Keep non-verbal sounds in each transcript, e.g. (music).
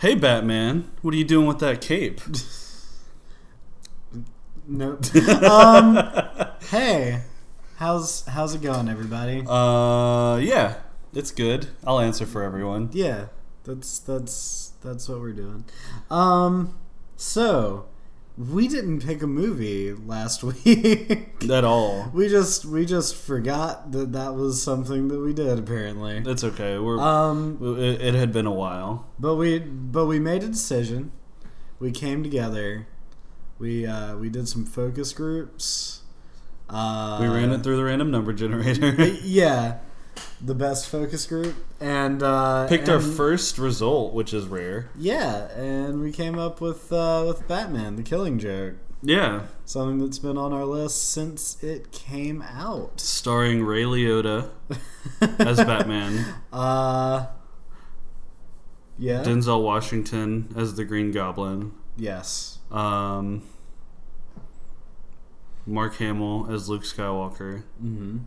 Hey, Batman, what are you doing with that cape? Nope. (laughs) um, hey, how's how's it going, everybody? Uh, yeah, it's good. I'll answer for everyone. Yeah, that's that's that's what we're doing. Um, so we didn't pick a movie last (laughs) week. At all. we just we just forgot that that was something that we did apparently. It's okay. We're Um, it, it had been a while. but we but we made a decision. We came together. We uh, we did some focus groups. Uh, We ran it through the random number generator. (laughs) yeah, the best focus group, and uh, Picked our first result, which is rare. Yeah, and we came up with uh, with Batman: The Killing Joke, Yeah, something that's been on our list since it came out. starring Ray Liotta (laughs) as Batman, Uh, yeah. Denzel Washington as the Green Goblin, yes. um, Mark Hamill as Luke Skywalker, hmm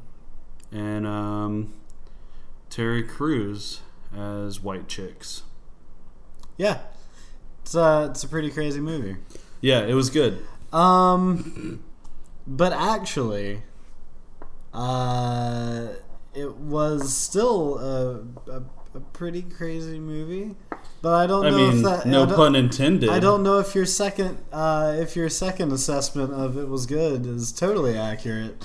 and um, Terry Crews as White Chicks. Yeah. It's a it's a pretty crazy movie. Yeah, it was good. Um, but actually, uh, it was still a, a, a pretty crazy movie. But I don't I know mean, if that no pun intended. I don't know if your second uh, if your second assessment of it was good is totally accurate.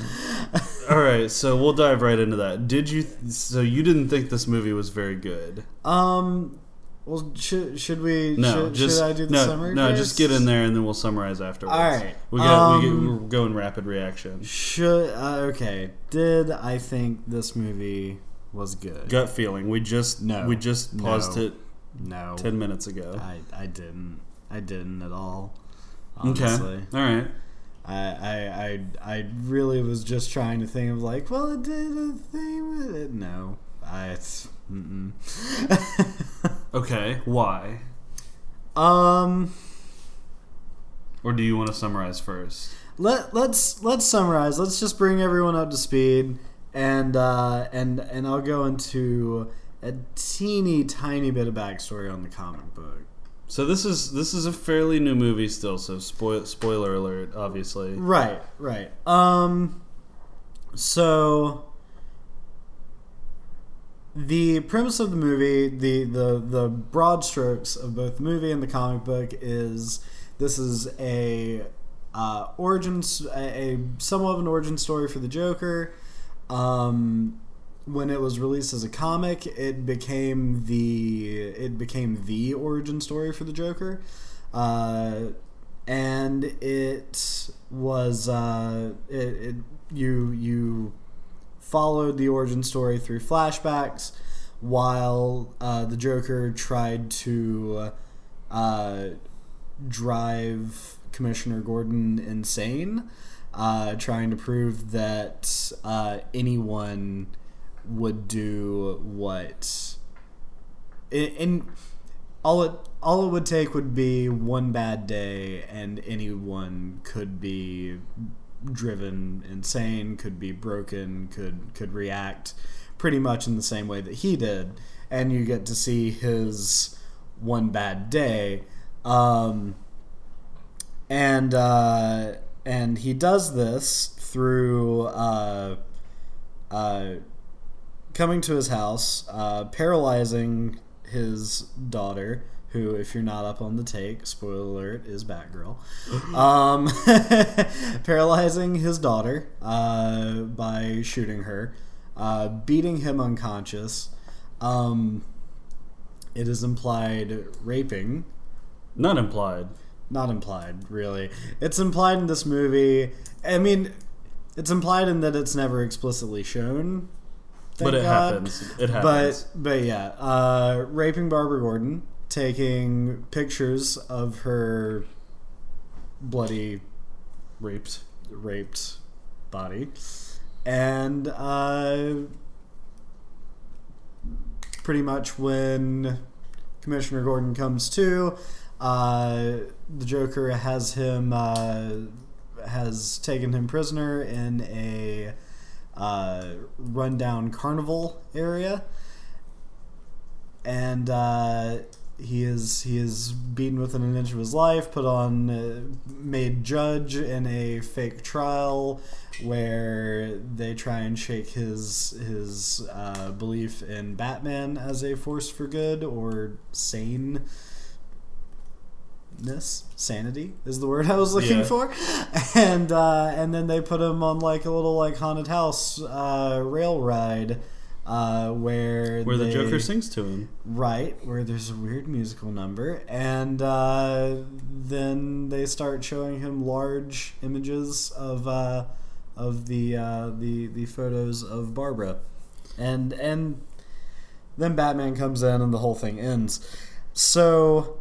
(laughs) All right, so we'll dive right into that. Did you? So you didn't think this movie was very good? um, well, should should we? No, should, just should I do the no, summary? no. first? Just get in there and then we'll summarize afterwards. All right. we got we Um, get, we're going rapid reaction. Should uh, okay? Did I think this movie was good? Gut feeling. We just No. we just paused No. it No, ten minutes ago. I I didn't. I didn't at all. Okay. All right. I, I I I really was just trying to think of like, well, it did a thing with it. No, I. It's, mm-mm. (laughs) Okay. Why? um, Or do you want to summarize first? let let's let's summarize. Let's just bring everyone up to speed, and uh, and and I'll go into a teeny tiny bit of backstory on the comic book. So this is this is a fairly new movie still. So spoil, spoiler alert, obviously. Right, right. Um, so the premise of the movie, the the the broad strokes of both the movie and the comic book is this is a uh, origins a, a somewhat of an origin story for the Joker. Um, when it was released as a comic, it became the it became the origin story for the Joker. Uh, and it was uh, it, it you you followed the origin story through flashbacks while uh, the Joker tried to uh, drive Commissioner Gordon insane, uh, trying to prove that uh, anyone would do what. In all it all it would take would be one bad day, and anyone could be driven insane, could be broken, could could react pretty much in the same way that he did, and you get to see his one bad day, um, and uh, and he does this through uh, uh, coming to his house, uh, paralyzing his daughter, who, if you're not up on the take, spoiler alert, is Batgirl, (gasps) um, (laughs) paralyzing his daughter uh, by shooting her, uh, beating him unconscious. Um, it is implied raping Not implied. not implied really it's implied in this movie i mean it's implied in that it's never explicitly shown thank but it God. happens. It happens. but but yeah uh raping barbara gordon taking pictures of her bloody raped. raped body and uh pretty much when commissioner gordon comes to uh the joker has him uh has taken him prisoner in a uh rundown carnival area. And uh he is he is beaten within an inch of his life, put on, uh, made judge in a fake trial where they try and shake his his uh, belief in Batman as a force for good or sane ness sanity is the word I was looking Yeah. for (laughs) and uh, and then they put him on like a little like haunted house uh, rail ride uh, where Where the Joker sings to him. right where there's a weird musical number and uh, then they start showing him large images of uh, of the uh, the the photos of Barbara and and then Batman comes in and the whole thing ends so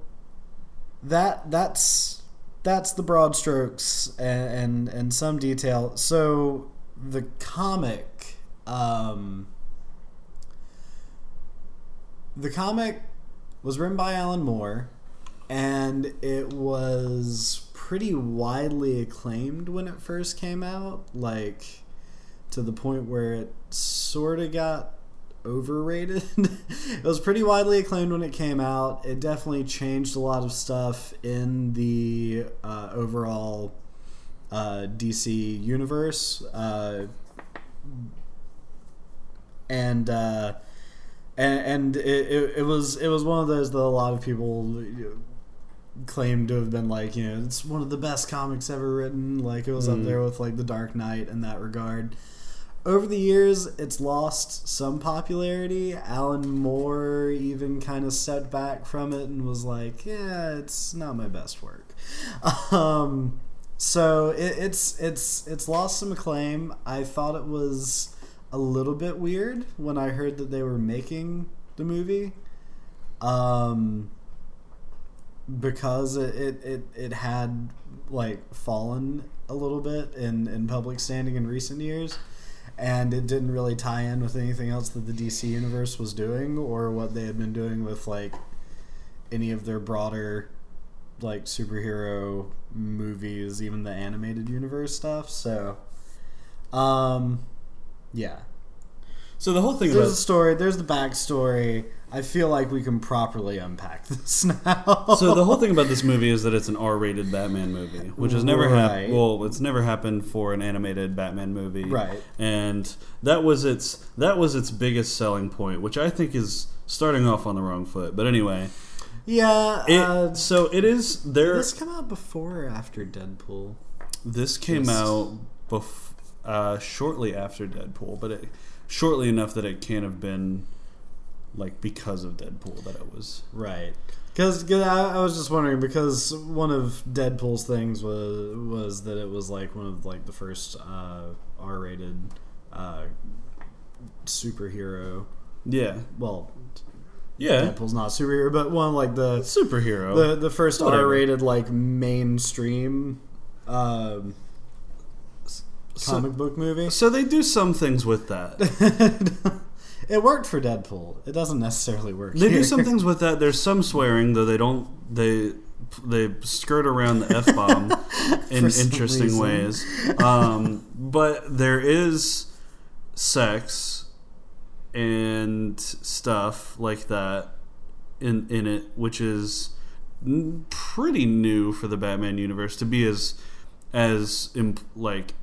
that that's that's the broad strokes and and, and some detail. So the comic um, the comic was written by Alan Moore, and it was pretty widely acclaimed when it first came out, like to the point where it sort of got overrated. (laughs) it was pretty widely acclaimed when it came out. It definitely changed a lot of stuff in the uh, overall uh, DC universe. Uh, and uh, and, and it, it, it was it was one of those that a lot of people claimed to have been like you know it's one of the best comics ever written like it was up Mm. there with like the Dark Knight in that regard. Over the years, it's lost some popularity. Alan Moore even kind of stepped back from it and was like, "Yeah, it's not my best work." Um, so it, it's it's it's lost some acclaim. I thought it was a little bit weird when I heard that they were making the movie, um, because it, it, it, it had like fallen a little bit in, in public standing in recent years, and it didn't really tie in with anything else that the DC universe was doing or what they had been doing with like any of their broader like superhero movies, even the animated universe stuff. So, um, yeah. So the whole thing There's about a story. There's the backstory. I feel like we can properly unpack (laughs) this now. so the whole thing about this movie is that it's an R-rated Batman movie, which has never Right. happened. Well, it's never happened for an animated Batman movie, Right. And that was its that was its biggest selling point, which I think is starting off on the wrong foot. But anyway, yeah. it uh, so it is did there. this come out before or after Deadpool? This came Just- out bef- uh, shortly after Deadpool, but it, shortly enough that it can't have been like because of Deadpool that it was. Right. Because I, I was just wondering because one of Deadpool's things was was that it was like one of like the first uh, R-rated uh, superhero. Yeah, Well, yeah, Deadpool's not a superhero, but one like the superhero. the the first R-rated like mainstream um, So- comic book movie. so they do some things with that. (laughs) it worked for Deadpool. It doesn't necessarily work. They here. do some things (laughs) with that. There's some swearing though. They don't. They they skirt around the f bomb (laughs) in interesting reason. ways. Um, but there is sex and stuff like that in in it, which is pretty new for the Batman universe to be as as imp- like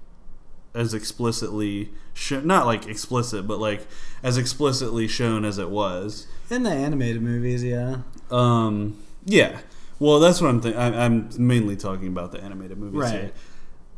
as explicitly sho- not like explicit, but like as explicitly shown as it was. in the animated movies. Yeah. Um, yeah. Well, that's what I'm thinking. I'm mainly talking about the animated movies. Right. here.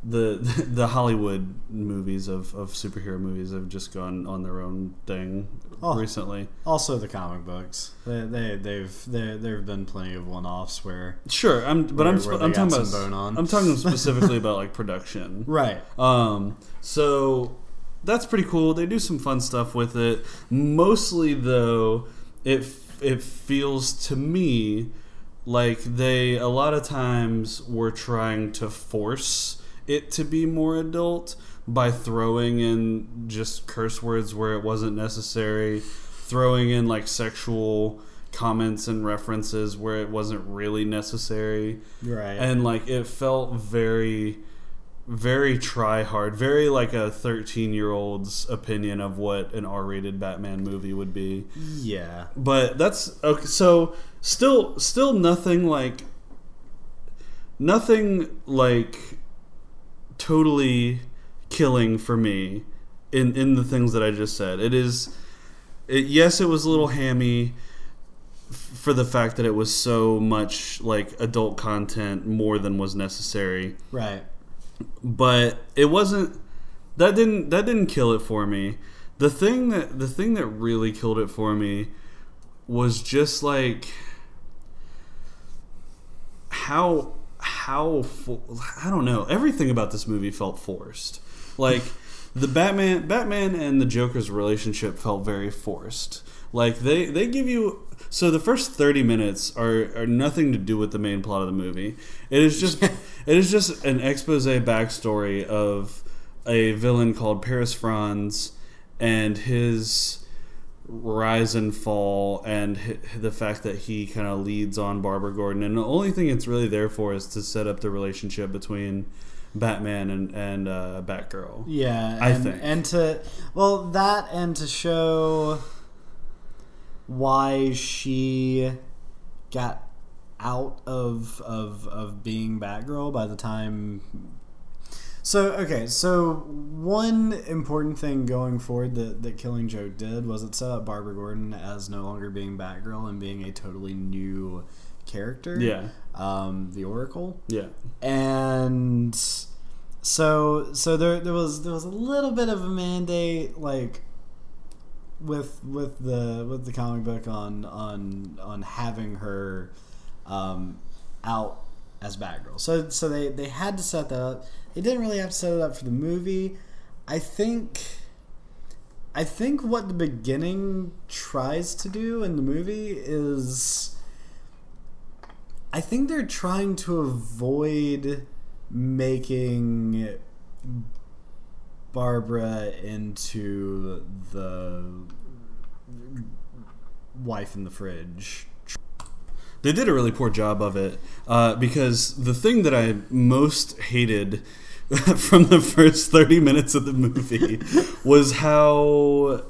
The (laughs) the Hollywood movies of, of superhero movies have just gone on their own thing Oh. recently. Also, the comic books. They, they, they've, they, there have been plenty of one-offs where. Sure, I'm, but Where- I'm, where I'm talking about. I'm talking specifically about like production. Right. Um, so that's pretty cool. They do some fun stuff with it. Mostly though, it it feels to me like they a lot of times were trying to force it to be more adult by throwing in just curse words where it wasn't necessary, throwing in like sexual comments and references where it wasn't really necessary Right. and like it felt very very try hard, very like a 13 year old's opinion of what an R rated Batman movie would be. Yeah. But that's okay. So still, still nothing like, nothing like totally killing for me in in the things that I just said. It is, it, yes, it was a little hammy for the fact that it was so much like adult content more than was necessary Right. But it wasn't that didn't that didn't kill it for me. The thing that the thing that really killed it for me was just like how how I don't know everything about this movie felt forced. Like (laughs) the Batman Batman and the Joker's relationship felt very forced. Like they they give you so the first 30 minutes are, are nothing to do with the main plot of the movie it is just (laughs) it is just an expose backstory of a villain called Paris Franz and his rise and fall and the fact that he kind of leads on Barbara Gordon and the only thing it's really there for is to set up the relationship between Batman and and uh, Batgirl. Yeah, I and, think. and to well that and to show why she got out of of of being Batgirl by the time. So okay, so one important thing going forward that that Killing Joke did was it set up Barbara Gordon as no longer being Batgirl and being a totally new character. Yeah. um, the Oracle Yeah. and so so there there was there was a little bit of a mandate like with with the with the comic book on on on having her um, out as Batgirl. So so they they had to set that up. They didn't really have to set it up for the movie. I think I think what the beginning tries to do in the movie is I think they're trying to avoid making Barbara into the wife in the fridge. They did a really poor job of it uh, because the thing that I most hated (laughs) from the first 30 minutes of the movie (laughs) was how.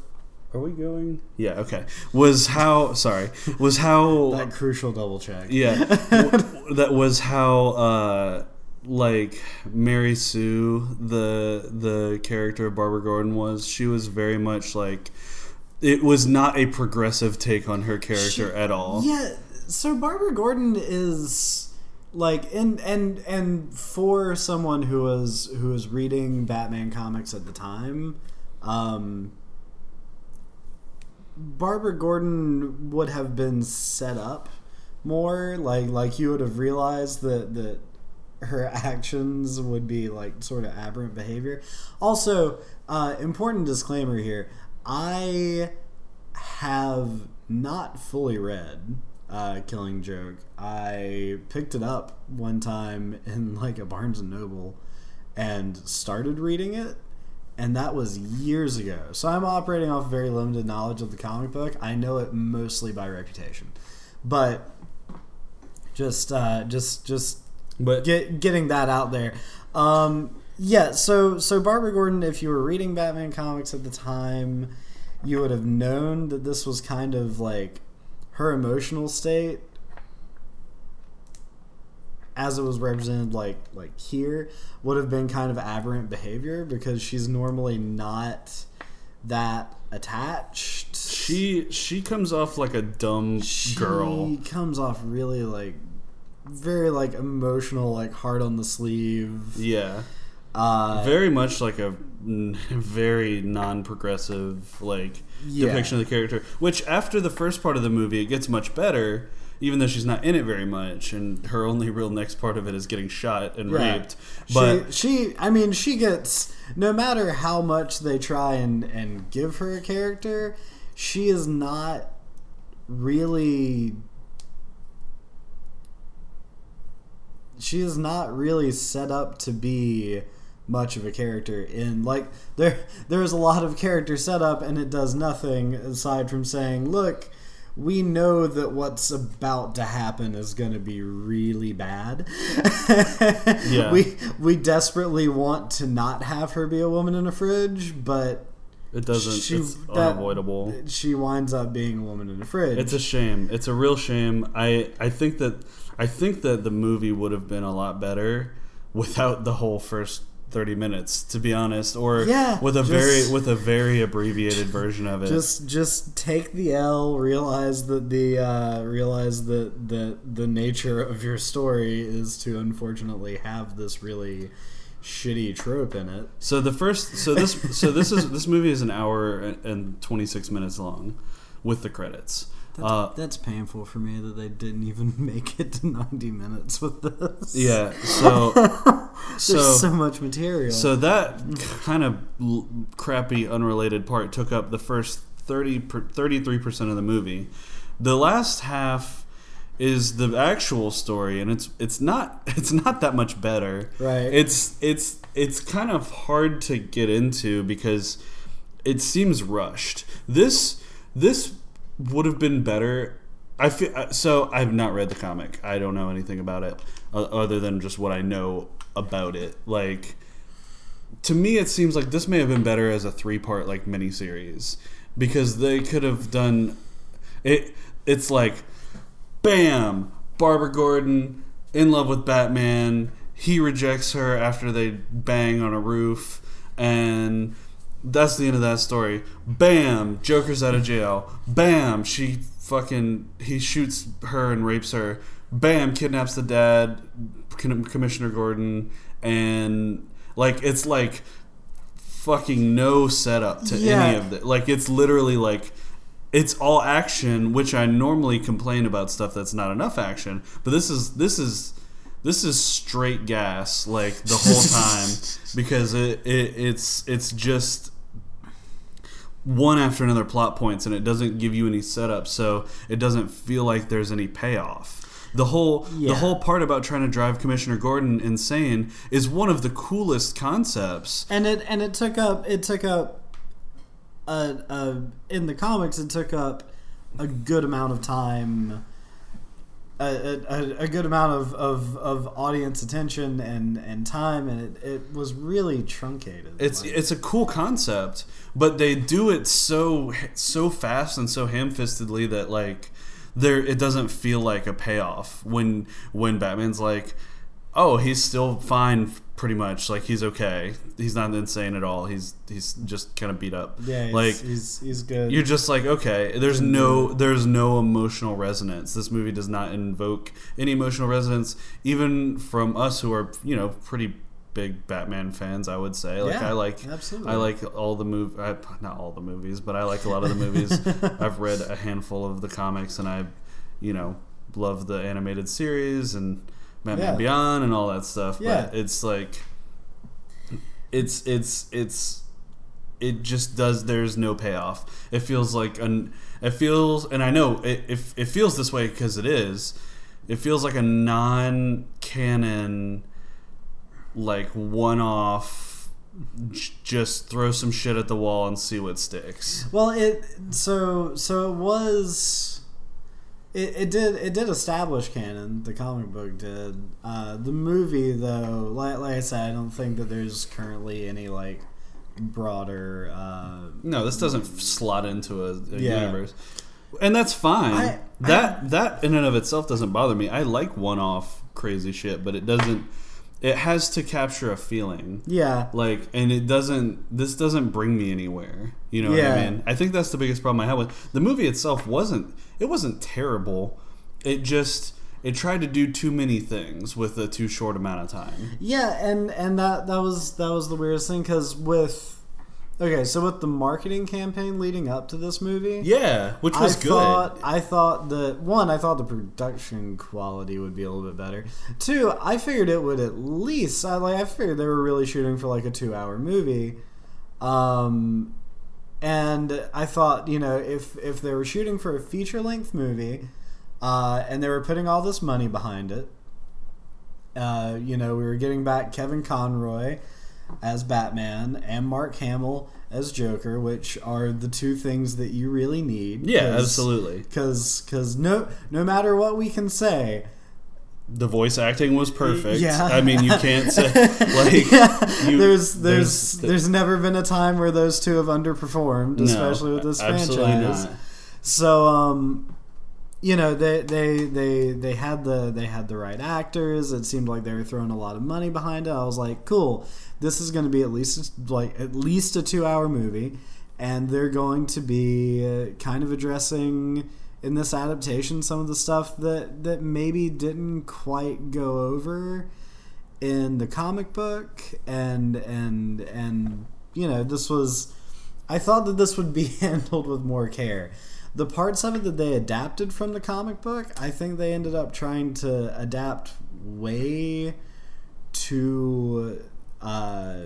Are we going? Yeah, okay. Was how. Sorry. Was how. That crucial double check. Yeah, (laughs) w- that was how uh, like Mary Sue, the the character of Barbara Gordon was. She was very much like it was not a progressive take on her character at all. Yeah, so Barbara Gordon is like and and and for someone who was who was reading Batman comics at the time, um Barbara Gordon would have been set up more like like you would have realized that that her (laughs) actions would be like sort of aberrant behavior. Also, uh, important disclaimer here: I have not fully read uh, Killing Joke. I picked it up one time (laughs) in like a Barnes and Noble and started reading it, and that was years ago. So I'm operating off very limited knowledge of the comic book. I know it mostly by reputation, but just uh, just just But get getting that out there. Um, yeah, so so Barbara Gordon, if you were reading Batman comics at the time, you would have known that this was kind of like her emotional state as it was represented like like here would have been kind of aberrant behavior because she's normally not that attached. she she comes off like a dumb girl. She comes off really like very like emotional, like hard on the sleeve. Yeah. Uh, very much like a (laughs) very non-progressive like Yeah. depiction of the character which after the first part of the movie it gets much better even though she's not in it very much and her only real next part of it is getting shot and Right. raped but she, she, I mean, she gets no matter how much they try and and give her a character, she is not really. She is not really set up to be much of a character in like there there's a lot of character setup and it does nothing aside from saying look we know that what's about to happen is going to be really bad. (laughs) Yeah. We we desperately want to not have her be a woman in a fridge, but It doesn't. She- it's that- unavoidable. she winds up being a woman in a fridge. It's a shame. It's a real shame. I I think that I think that the movie would have been a lot better without the whole first 30 minutes to be honest or Yeah, with a just- very with a very abbreviated version of it. just just take the L. Realize that the uh, realize that that the nature of your story is to unfortunately have this really shitty trope in it. so the first so this so this is this movie is an hour and 26 minutes long with the credits. That's, Uh, that's painful for me that they didn't even (laughs) make it to ninety minutes with this. yeah, (laughs) so there's so so, much material. So that kind of l- crappy, unrelated part took up the first 30 33% of the movie. The last half is the actual story and it's it's not (laughs) it's not that much better. Right. It's it's it's kind of hard to get into because it seems rushed. This this would have been better. I feel uh, so. I've not read the comic. I don't know anything about it other than just what I know about it. Like to me, it seems like this may have been better as a three part like miniseries because they could have done it. It's like, bam, Barbara Gordon in love with Batman. He rejects her after they bang on a roof, and that's the end of that story. Bam, Joker's out of jail. Bam, she fucking he shoots her and rapes her. Bam, kidnaps the dad, Commissioner Gordon, and like it's like fucking no setup to Yeah. any of it. Like it's literally like it's all action, which I normally complain about stuff that's not enough action, but this is this is this is straight gas like the whole (laughs) time because it, it it's it's just one after another plot points and it doesn't give you any setup so it doesn't feel like there's any payoff the whole Yeah. the whole part about trying to drive commissioner gordon insane is one of the coolest concepts and it and it took up it took up a, a in the comics it took up a good amount of time a, a, a good amount of, of, of audience attention and, and time and it, it was really truncated. It's Like, it's a cool concept, but they do it so so fast and so ham-fistedly that like there it doesn't feel like a payoff when when Batman's like, "Oh, he's still fine pretty much. Like he's okay. He's not insane at all. He's he's just kind of beat up." yeah he's, like he's, he's good you're just like okay there's no there's no emotional resonance this movie does not invoke any emotional resonance even from us who are you know pretty big batman fans i would say like Yeah, i like absolutely. i like all the move not all the movies but i like a lot of the movies (laughs) i've read a handful of the comics and i you know love the animated series and batman Yeah. beyond and all that stuff Yeah. but it's like it's it's it's it just does there's no payoff it feels like an it feels and i know it, it, it feels this way because it is it feels like a non-canon like one-off j- just throw some shit at the wall and see what sticks Well, it so so it was. It, it did it did establish canon. The comic book did. Uh, the movie though, like like I said, I don't think that there's currently any like broader. Uh, no this doesn't slot into a, a Yeah. universe and that's fine I- that that in and of itself doesn't bother me i like one-off crazy shit but it doesn't it has to capture a feeling yeah, like and it doesn't this doesn't bring me anywhere you know what i Yeah. mean i think that's the biggest problem i have with the movie itself wasn't it wasn't terrible it just it tried to do too many things with a too short amount of time yeah, and and that that was that was the weirdest thing because with. Okay, so with the marketing campaign leading up to this movie, yeah which was I good Thought, I thought that one, I thought the production quality would be a little bit better. Two, I figured it would at least. I like. I figured they were really shooting for like a two-hour movie, um, and I thought you know if if they were shooting for a feature-length movie, uh, and they were putting all this money behind it, uh, you know, we were getting back Kevin Conroy. as Batman and Mark Hamill as Joker, which are the two things that you really need. Yeah, absolutely. Because because no no matter what we can say, The voice acting was perfect. Yeah. I mean, you can't say (laughs) like you- there's, there's there's- there's never been a time where those two have underperformed, No, especially with this franchise. not. So um you know they, they they they had the they had the right actors. It seemed like they were throwing a lot of money behind it. I was like, cool. This is going to be at least like at least a two hour movie, and they're going to be uh, kind of addressing in this adaptation some of the stuff that that maybe didn't quite go over in the comic book and and and you know this was I thought that this would be (laughs) handled with more care. The parts of it that they adapted from the comic book, I think they ended up trying to adapt way too uh,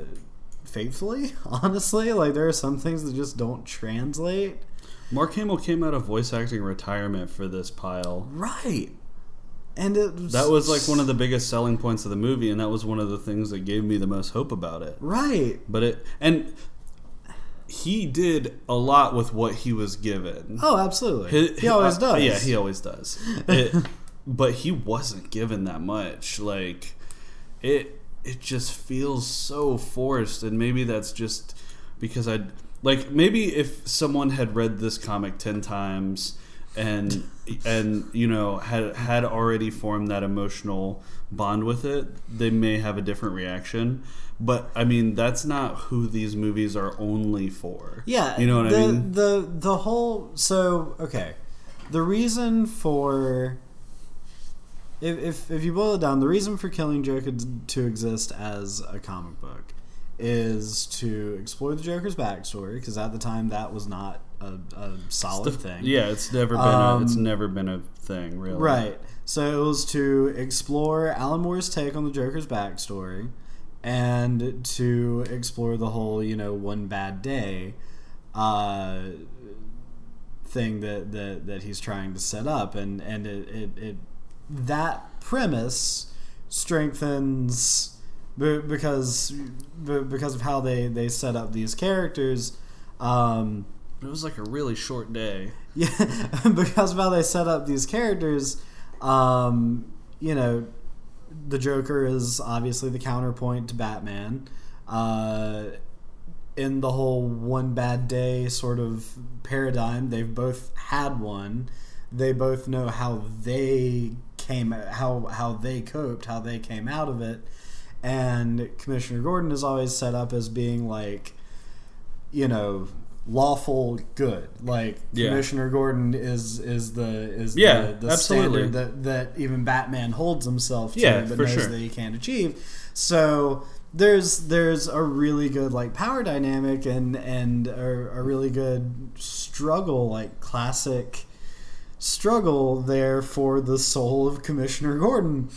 faithfully. (laughs) Honestly, like there are some things that just don't translate. Mark Hamill came out of voice acting retirement for this pile. Right. And it was, That was like one of the biggest selling points of the movie, and that was one of the things that gave me the most hope about it. right. But it and he did a lot with what he was given. Oh, absolutely. He, he always uh, does. Yeah, he always does. It, (laughs) but he wasn't given that much. Like it, it just feels so forced, and maybe that's just because I like maybe if someone had read this comic ten times and and you know had had already formed that emotional bond with it, they may have a different reaction. But I mean, that's not who these movies are only for. Yeah, you know what the, I mean. The the whole so okay, the reason for if, if if you boil it down, the reason for Killing Joker to exist as a comic book is to explore the Joker's backstory because at the time that was not a, a solid thing. Yeah, it's never been a, it's Um, never been a thing, really. Right. So it was to explore Alan Moore's take on the Joker's backstory and to explore the whole, you know, one bad day uh, thing that, that, that he's trying to set up. And, and it, it, it that premise strengthens because because of how they, they set up these characters. Um, It was like a really short day. (laughs) yeah, (laughs) because of how they set up these characters, um, you know, the Joker is obviously the counterpoint to Batman. Uh, in the whole one bad day sort of paradigm, they've both had one. They both know how they came, how how they coped, how they came out of it. And Commissioner Gordon is always set up as being like, you know, lawful good. Like Yeah. Commissioner Gordon is is the is Yeah, the, the absolutely. standard that that even Batman holds himself to, Yeah, but for knows sure. that he can't achieve. So there's there's a really good like power dynamic and and a, a really good struggle like classic struggle there for the soul of Commissioner Gordon.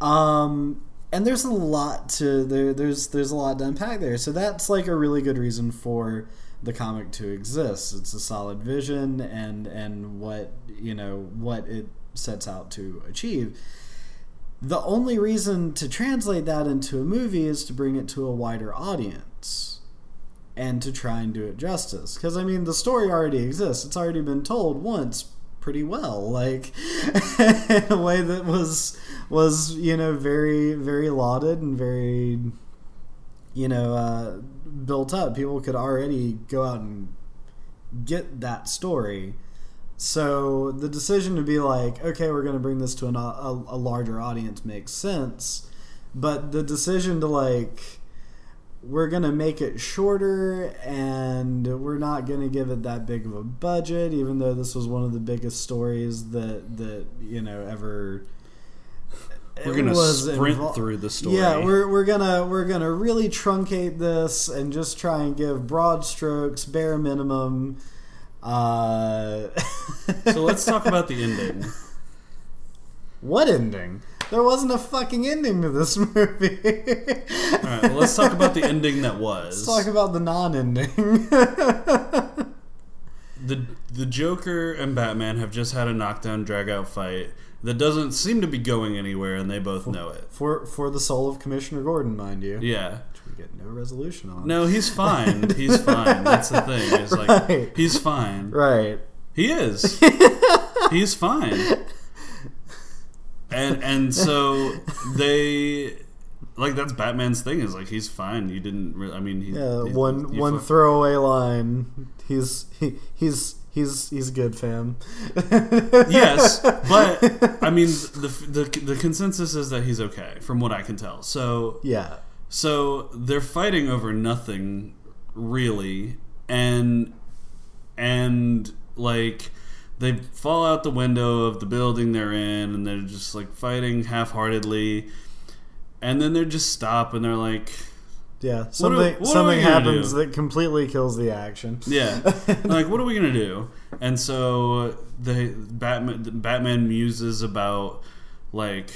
Um, and there's a lot to there. There's there's a lot to unpack there. So that's like a really good reason for the comic to exist. It's a solid vision and and what you know what it sets out to achieve. The only reason to translate that into a movie is to bring it to a wider audience and to try and do it justice. Because I mean, the story already exists. It's already been told once pretty well, like (laughs) in a way that was was you know very very lauded and very you know uh, built up. People could already go out and get that story. So the decision to be like, okay, we're going to bring this to an, a, a larger audience makes sense, but the decision to like we're going to make it shorter and we're not going to give it that big of a budget even though this was one of the biggest stories that that you know ever We're gonna sprint invol- through the story. yeah we're, we're gonna we're gonna really truncate this and just try and give broad strokes bare minimum uh so let's talk (laughs) about the ending. what ending there wasn't a fucking ending to this (laughs) movie All right, well, let's talk about the ending that was. Let's talk about the non-ending. (laughs) the the Joker and Batman have just had a knockdown dragout fight that doesn't seem to be going anywhere, and they both know it. For for the soul of Commissioner Gordon, mind you. Yeah. Which we get no resolution on. No, he's fine. He's (laughs) fine. That's the thing. It's like he's fine. Right. He is. he's fine. And and so (laughs) they like that's Batman's thing is like he's fine. You didn't. Re- I mean, he, Yeah, he- one one fuck- throwaway line. He's he, he's he's he's good, fam. (laughs) yes, but I mean the, the the consensus is that he's okay from what I can tell. So yeah, so they're fighting over nothing really, and and like they fall out the window of the building they're in, and they're just like fighting half-heartedly, and then they just stop and they're like, yeah. Something are something happens that completely kills the action. Yeah, (laughs) like what are we gonna do? And so the Batman Batman muses about like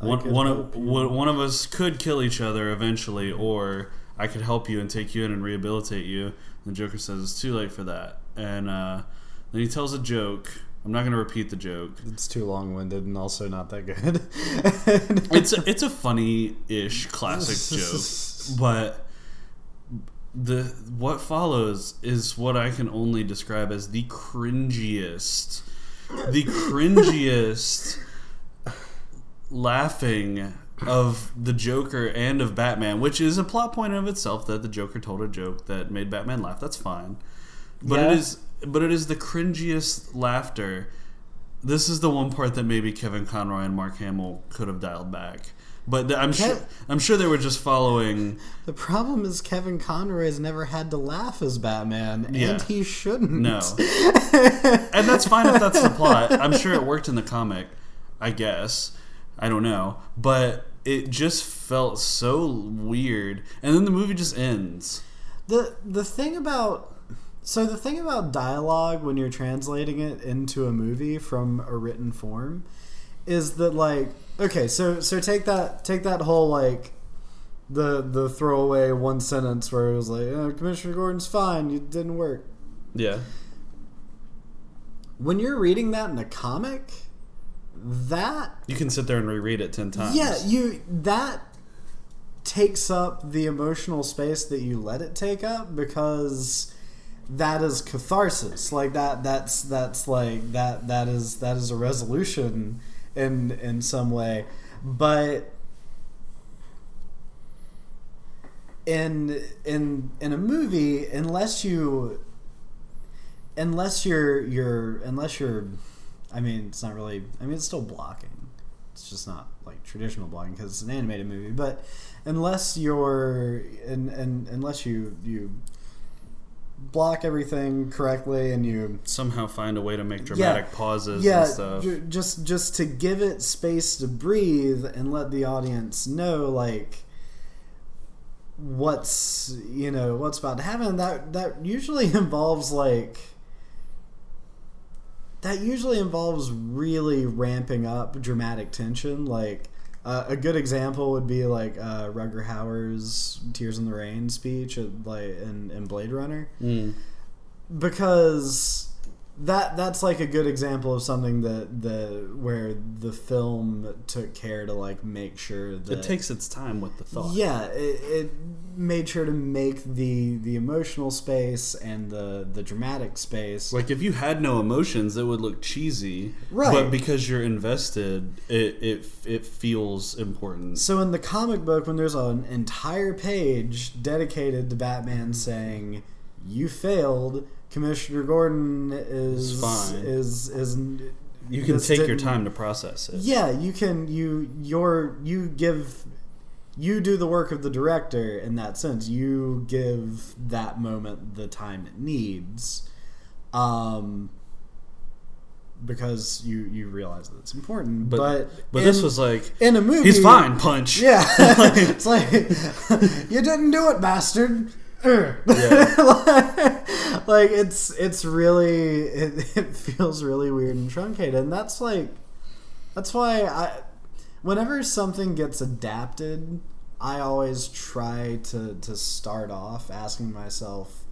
one one of one one of us could kill each other eventually, or I could help you and take you in and rehabilitate you. And the Joker says it's too late for that, and uh, then he tells a joke. I'm not gonna repeat the joke. It's too long winded and also not that good. It's a, it's a (laughs) funny-ish classic joke, but the what follows is what I can only describe as the cringiest, the cringiest laughing of the Joker and of Batman, which is a plot point of itself that the Joker told a joke that made Batman laugh. That's fine, but Yeah. it is but it is the cringiest laughter. This is the one part that maybe Kevin Conroy and Mark Hamill could have dialed back. But I'm sure I'm sure they were just following. the problem is Kevin Conroy has never had to laugh as Batman, Yeah. and he shouldn't. No, (laughs) and that's fine if that's the plot. I'm sure it worked in the comic. I guess I don't know, but it just felt so weird. And then the movie just ends. the the thing about so the thing about dialogue when you're translating it into a movie from a written form is that like okay so so take that take that whole like the the throwaway one sentence where it was like oh, commissioner gordon's fine it didn't work Yeah, when you're reading that in a comic that you can sit there and reread it ten times. Yeah, you that takes up the emotional space that you let it take up because that is catharsis. Like that that's that's like that that is that is a resolution in in some way. But in in in a movie unless you unless you're you're unless you're I mean it's not really I mean it's still blocking it's just not like traditional blocking because it's an animated movie but unless you're and, and unless you you block everything correctly and you somehow find a way to make dramatic pauses yeah and stuff. ju- just just to give it space to breathe and let the audience know like what's you know what's about to happen. That that usually (laughs) involves like that usually involves really ramping up dramatic tension. Like uh, a good example would be like uh, Rutger Hauer's "Tears in the Rain" speech, at, like in, in Blade Runner Mm. because that that's like a good example of something that the where the film took care to like make sure that It takes its time with the thought. yeah it, it made sure to make the the emotional space and the the dramatic space Like if you had no emotions, it would look cheesy. Right. But because you're invested, it it it feels important. so in the comic book when there's an entire page dedicated to Batman saying you failed Commissioner Gordon is It's fine. is is You can take your time to process it. Yeah, you can you your you give you do the work of the director in that sense. You give that moment the time it needs. Um because you you realize that it's important. But But but, in- this was like in a movie he's fine. Punch. (laughs) Yeah. (laughs) it's like (laughs) you didn't do it, bastard. Ugh. (laughs) like it's it's really it, (laughs) it feels really weird and truncated and that's like that's why I whenever something gets adapted I always try to to start off asking myself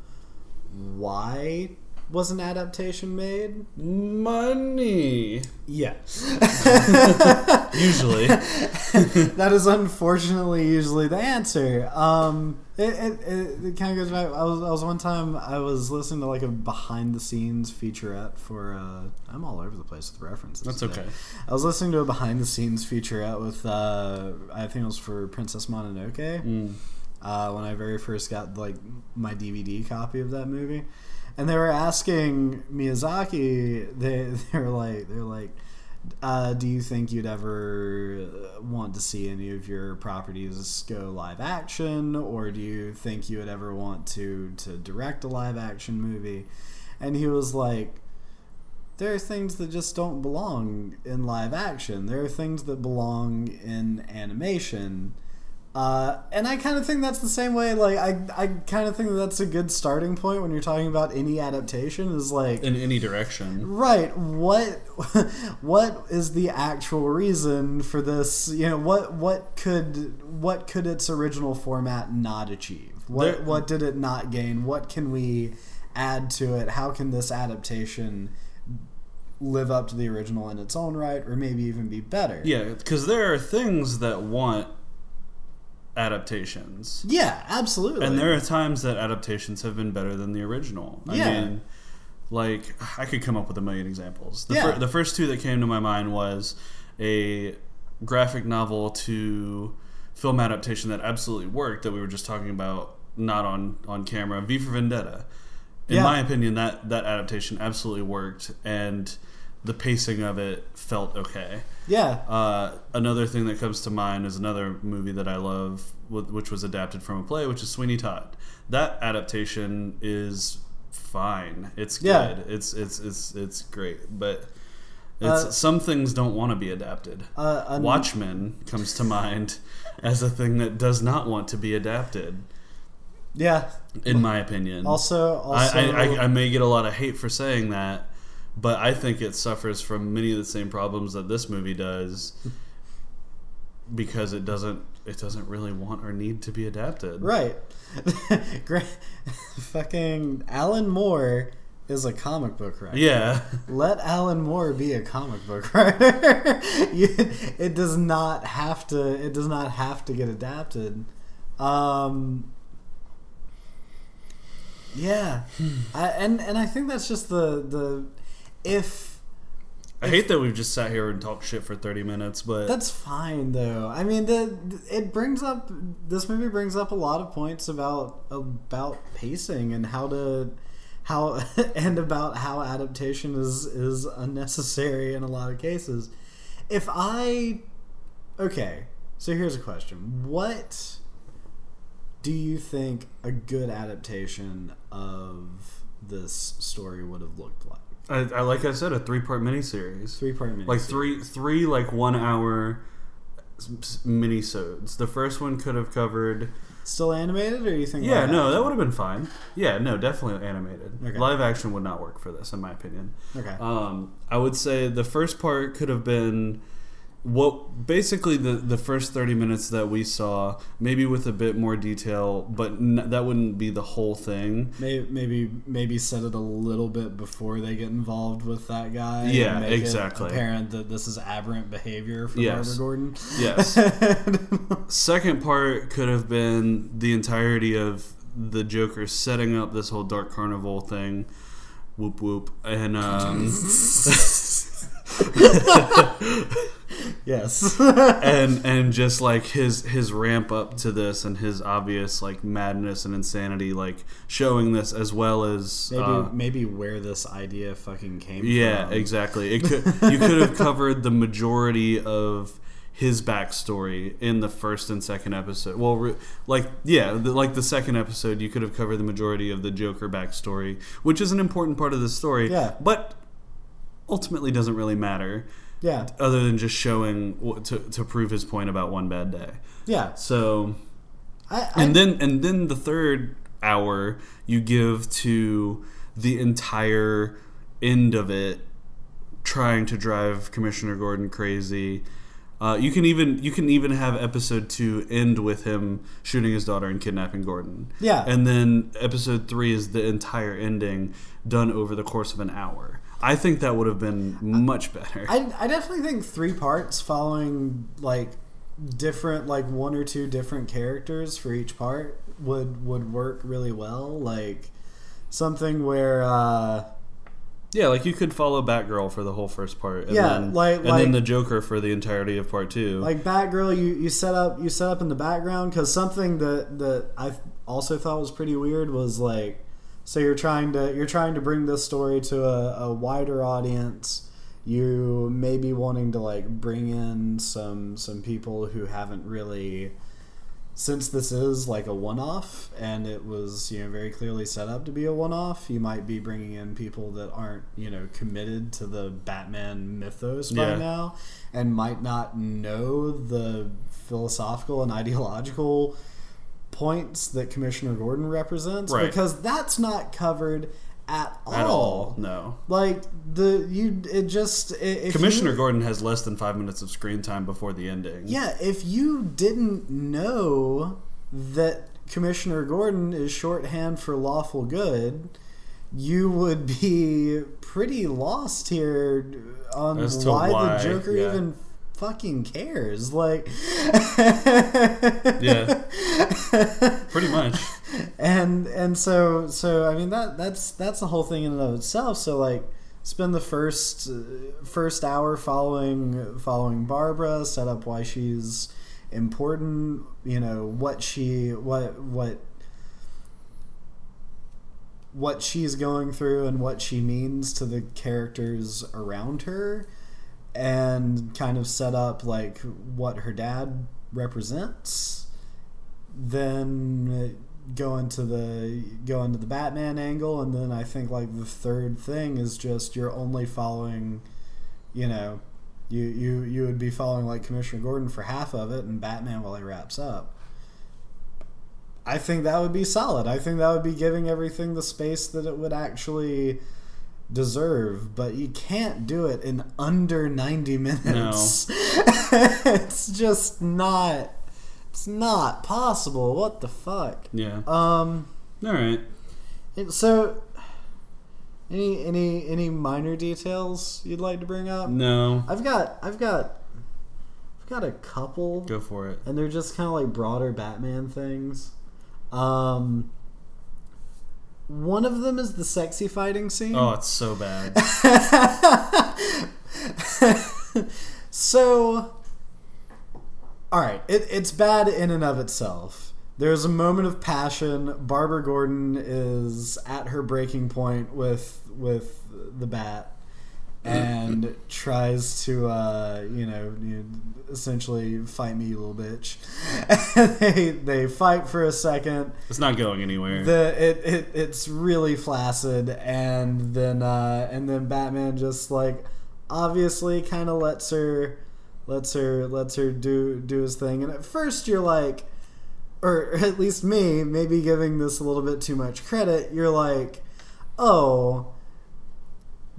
why was an adaptation made? Money. Yeah. (laughs) Usually. (laughs) that is unfortunately usually the answer. Um, it, it, it, it kind of goes back. I was, I was one time I was listening to like a behind the scenes featurette for. Uh, I'm all over the place with references. That's today. okay. I was listening to a behind the scenes featurette with. Uh, I think it was for Princess Mononoke. Mm. Uh, when I very first got like my DVD copy of that movie, and they were asking Miyazaki. They (laughs) they were like they're like uh, do you think you'd ever want to see any of your properties go live action, or do you think you would ever want to to direct a live action movie? And he was like, "There are things that just don't belong in live action. There are things that belong in animation." Uh, and I kind of think that's the same way. Like, I, I kind of think that that's a good starting point when you're talking about any adaptation. Is like, In any direction. Right. What (laughs) what is the actual reason for this? You know, what what could what could its original format not achieve? What There- what did it not gain? What can we add to it? How can this adaptation live up to the original in its own right or maybe even be better? Yeah, because there are things that want adaptations. Yeah, absolutely. And there are times that adaptations have been better than the original. I Yeah. mean, like I could come up with a million examples. The, Yeah. fir- the first two that came to my mind was a graphic novel to film adaptation that absolutely worked that we were just talking about not on on camera. V for Vendetta. In Yeah. my opinion, that that adaptation absolutely worked, and the pacing of it felt okay. yeah. Uh, another thing that comes to mind is another movie that I love, which was adapted from a play, which is Sweeney Todd. That adaptation is fine. It's good. Yeah. It's it's it's it's great, but it's Uh, some things don't want to be adapted. Uh, an- Watchmen comes to mind (laughs) as a thing that does not want to be adapted, Yeah. in my opinion. Also, also I, I, I, I may get a lot of hate for saying that, but I think it suffers from many of the same problems that this movie does because it doesn't it doesn't really want or need to be adapted. Right. (laughs) Gra- fucking Alan Moore is a comic book writer. Yeah. Let Alan Moore be a comic book (laughs) writer. You- it does not have to. It does not have to get adapted. Um, yeah, I, and and I think that's just the the if I hate that we've just sat here and talked shit for 30 minutes, but That's fine though. I mean, the, it brings up this movie brings up a lot of points about about pacing and how to how (laughs) and about how adaptation is is unnecessary in a lot of cases. If I okay, so here's a question: What do you think a good adaptation of this story would have looked like? I, I like I said a three-part miniseries. Three part mini, Like three three like 1 hour minisodes. The first one could have covered still animated, or you think? Yeah, no, action? that would have been fine. Yeah, no, definitely animated. Okay. Live action would not work for this, in my opinion. Okay. Um, I would say the first part could have been what basically the the first 30 minutes that we saw maybe with a bit more detail but n- that wouldn't be the whole thing Maybe, maybe maybe set it a little bit before they get involved with that guy. Yeah, exactly. apparent that this is aberrant behavior from Yes. Barbara Gordon. yes (laughs) second part could have been the entirety of the joker setting up this whole dark carnival thing whoop whoop and um (laughs) (laughs) yes. and and just like his his ramp up to this and his obvious like madness and insanity like showing this as well as maybe uh, maybe where this idea fucking came yeah from. exactly it could you could have covered the majority of his backstory in the first and second episode well re- like yeah the, like the second episode you could have covered the majority of the joker backstory which is an important part of the story Yeah. but ultimately doesn't really matter Yeah. other than just showing to, to prove his point about one bad day Yeah. so I, I, and then and then the third hour you give to the entire end of it trying to drive commissioner gordon crazy Uh, you can even you can even have episode two end with him shooting his daughter and kidnapping Gordon. Yeah. and then episode three is the entire ending done over the course of an hour. I think that would have been much better. I, I definitely think three parts following like different like one or two different characters for each part would would work really well like something where uh yeah, like you could follow Batgirl for the whole first part, and Yeah, then, like- and like- then the Joker for the entirety of part two. like Batgirl you you set up you set up in the background because something that that I also thought was pretty weird was like so you're trying to you're trying to bring this story to a, a wider audience you may be wanting to like bring in some some people who haven't really since this is like a one-off and it was you know very clearly set up to be a one-off you might be bringing in people that aren't you know committed to the batman mythos by Yeah. now and might not know the philosophical and ideological points that commissioner gordon represents Right. because that's not covered at all, at all, no. like the you it just Commissioner you, Gordon has less than five minutes of screen time before the ending. yeah, if you didn't know that Commissioner Gordon is shorthand for lawful good, you would be pretty lost here on why, why, the Joker yeah. even fucking cares. Like, Yeah. (laughs) Pretty much. and and so so I mean that that's that's the whole thing in and of itself. So like spend the first first hour following following Barbara, set up why she's important, you know, what she what what what she's going through and what she means to the characters around her and kind of set up like what her dad represents then go into the go into the Batman angle and then I think like the third thing is just you're only following you know you you you would be following like Commissioner Gordon for half of it and Batman while he wraps up I think that would be solid. I think that would be giving everything the space that it would actually deserve, but you can't do it in under 90 minutes. No. (laughs) it's just not it's not possible. What the fuck? Yeah. Um All right. and so any any any minor details you'd like to bring up? No. I've got I've got I've got a couple Go for it. and they're just kind of like broader Batman things. Um, one of them is the sexy fighting scene. Oh, it's so bad. (laughs) so, all right, it, it's bad in and of itself. There's a moment of passion. Barbara Gordon is at her breaking point with with the bat, and tries to, uh, you know, essentially fight me, you little bitch. (laughs) they they fight for a second. It's not going anywhere. The it, it it's really flaccid, and then uh, and then Batman just like obviously kind of lets her lets her lets her do do his thing. And at first you're like, or (laughs) at least me, maybe giving this a little bit too much credit. You're like, oh.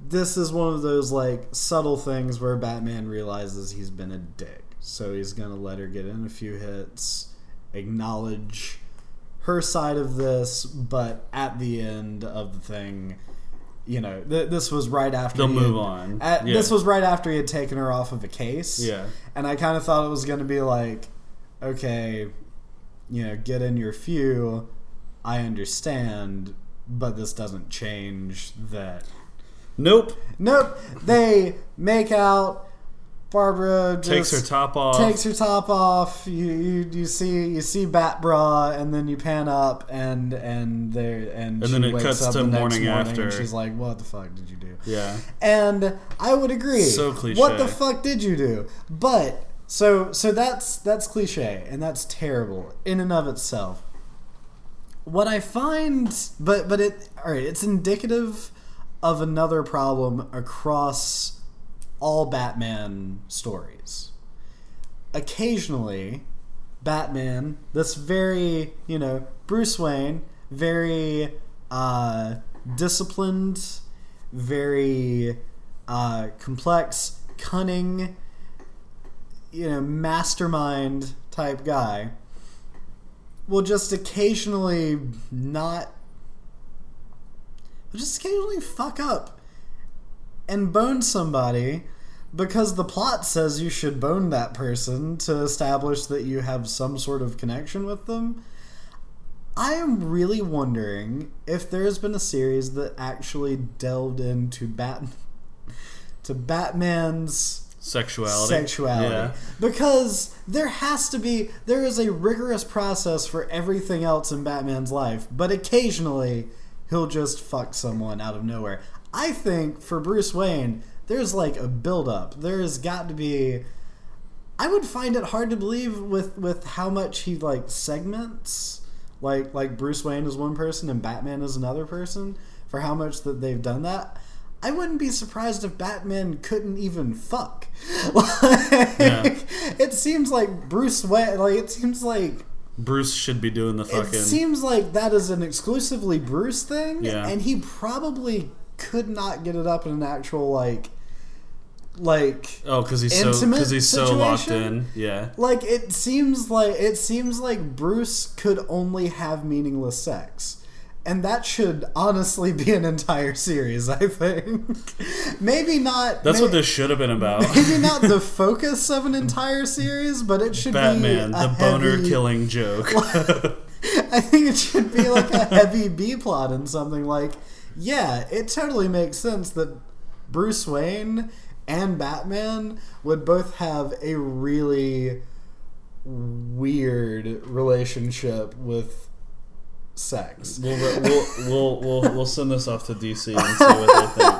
This is one of those like subtle things where Batman realizes he's been a dick. So he's gonna let her get in a few hits, acknowledge her side of this, but at the end of the thing, you know, th- this was right after They'll he move had- on. Uh, at- Yeah. This was right after he had taken her off of a case. Yeah. and I kind of thought it was going to be like, okay, you know, get in your few. I understand, but this doesn't change that. Nope. Nope, they make out. Barbara Takes her top off. takes her top off. You, you you see you see Bat Bra, and then you pan up, and and there and And she then it wakes cuts up to the next morning morning after. And she's like, "What the fuck did you do?" yeah. And I would agree. So cliche. What the fuck did you do? But so so that's that's cliche, and that's terrible in and of itself. What I find, but but it all right, it's indicative of another problem across all Batman stories. Occasionally, Batman, this very, you know, Bruce Wayne, very uh, disciplined, very uh, complex, cunning, you know mastermind type guy will just occasionally not just occasionally fuck up and bone somebody because the plot says you should bone that person to establish that you have some sort of connection with them. I am really wondering if there's been a series that actually delved into Bat (laughs) to Batman's Sexuality. sexuality Yeah. because there has to be there is a rigorous process for everything else in Batman's life but occasionally he'll just fuck someone out of nowhere I think for Bruce Wayne there's like a buildup. there's got to be I would find it hard to believe with with how much he like segments like like Bruce Wayne is one person and Batman is another person for how much that they've done that. I wouldn't be surprised if Batman couldn't even fuck. (laughs) like, Yeah. It seems like Bruce Wayne like it seems like Bruce should be doing the fucking. it seems like that is an exclusively Bruce thing Yeah. and he probably could not get it up in an actual like like oh, because he's so because he's so locked in. Yeah. like it seems like it seems like Bruce could only have meaningless sex. And that should honestly be an entire series, I think. (laughs) maybe not That's what this should have been about. (laughs) maybe not the (laughs) focus of an entire series, but it should Batman, be a the boner heavy- killing joke. I think it should be like a heavy B plot and something like, yeah, it totally makes sense that Bruce Wayne and Batman would both have a really weird relationship with sex. we'll, we'll, we'll, we'll, we'll send this off to DC and see what they think.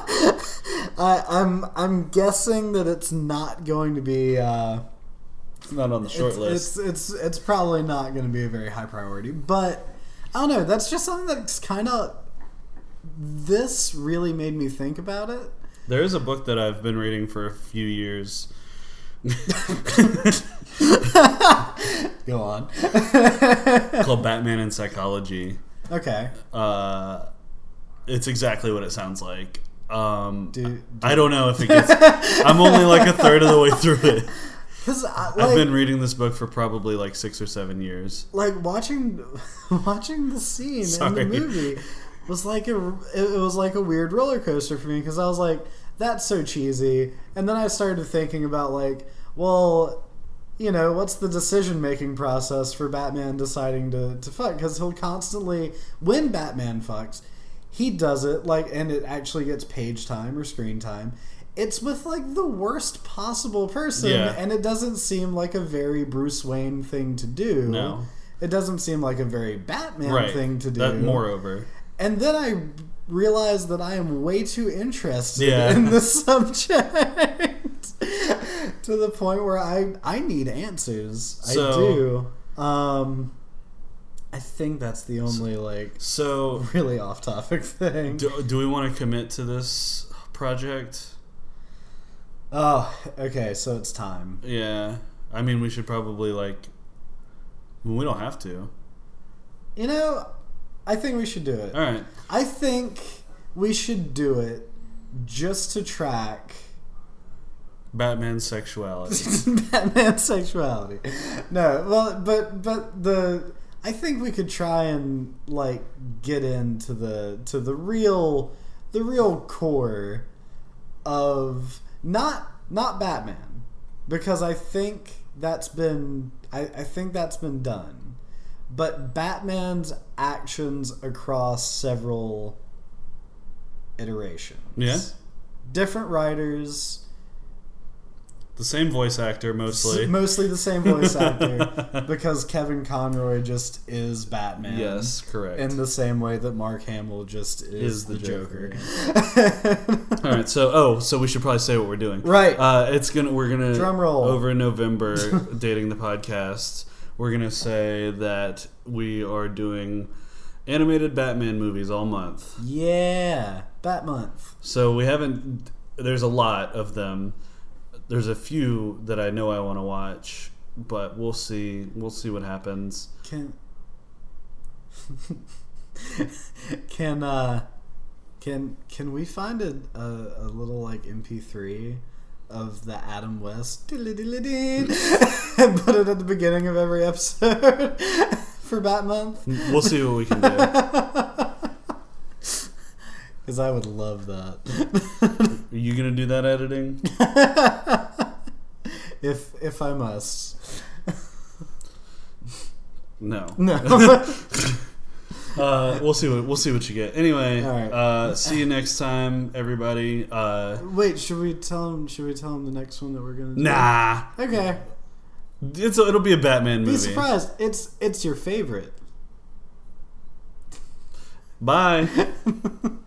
(laughs) I, I'm I'm guessing that it's not going to be. Uh, It's not on the short it's, list. It's, it's it's probably not going to be a very high priority, but I don't know. That's just something that's kind of. This really made me think about it. There is a book that I've been reading for a few years. Go on. called Batman and Psychology. okay. Uh, it's exactly what it sounds like. Um, Do, do I don't know if it gets. I'm only like a third of the way through it. because I've been reading this book for probably like six or seven years. like watching (laughs) watching the scene Sorry. in the movie was like a it was like a weird roller coaster for me because I was like that's so cheesy and then I started thinking about like well you know what's the decision making process for Batman deciding to to fuck because he'll constantly when Batman fucks he does it like and it actually gets page time or screen time it's with like the worst possible person Yeah. and it doesn't seem like a very Bruce Wayne thing to do No. it doesn't seem like a very Batman right. thing to do. That moreover. And then I realized that I am way too interested Yeah. in the (laughs) subject (laughs) to the point where I I need answers. I do. Um, I think that's the only like So, really off topic thing. do, do we want to commit to this project? Oh, okay. So it's time. Yeah. I mean, we should probably like. we don't have to. You know, I think we should do it. All right. I think we should do it just to track Batman's sexuality. (laughs) Batman's sexuality. No, well, but but the I think we could try and like get into the to the real the real core of not not Batman because I think that's been I, I think that's been done, but Batman's actions across several iterations. Yeah. different writers. the same voice actor mostly. S- mostly the same voice actor (laughs) because Kevin Conroy just is Batman. yes, correct. In the same way that Mark Hamill just is, Is the, the Joker. (laughs) All right. So, oh, so we should probably say what we're doing. right. Uh, it's gonna. We're gonna Drum roll. over November, (laughs) dating the podcast. We're gonna say that we are doing animated Batman movies all month. yeah. Bat month. So we haven't. There's a lot of them. There's a few that I know I want to watch, but we'll see. We'll see what happens. Can (laughs) can uh can can we find a, a, a little like MP3 of the Adam West and (laughs) put it at the beginning of every episode (laughs) for Batman. We'll see what we can do. (laughs) Because I would love that. Are you gonna do that editing? if if I must. No. No. Uh, we'll see what we'll see what you get. Anyway, right. uh, see you next time, everybody. Uh, Wait, should we tell him? Should we tell him the next one that we're gonna? do? nah, Okay. it's a, it'll be a Batman movie. Be surprised. It's it's your favorite. Bye. (laughs)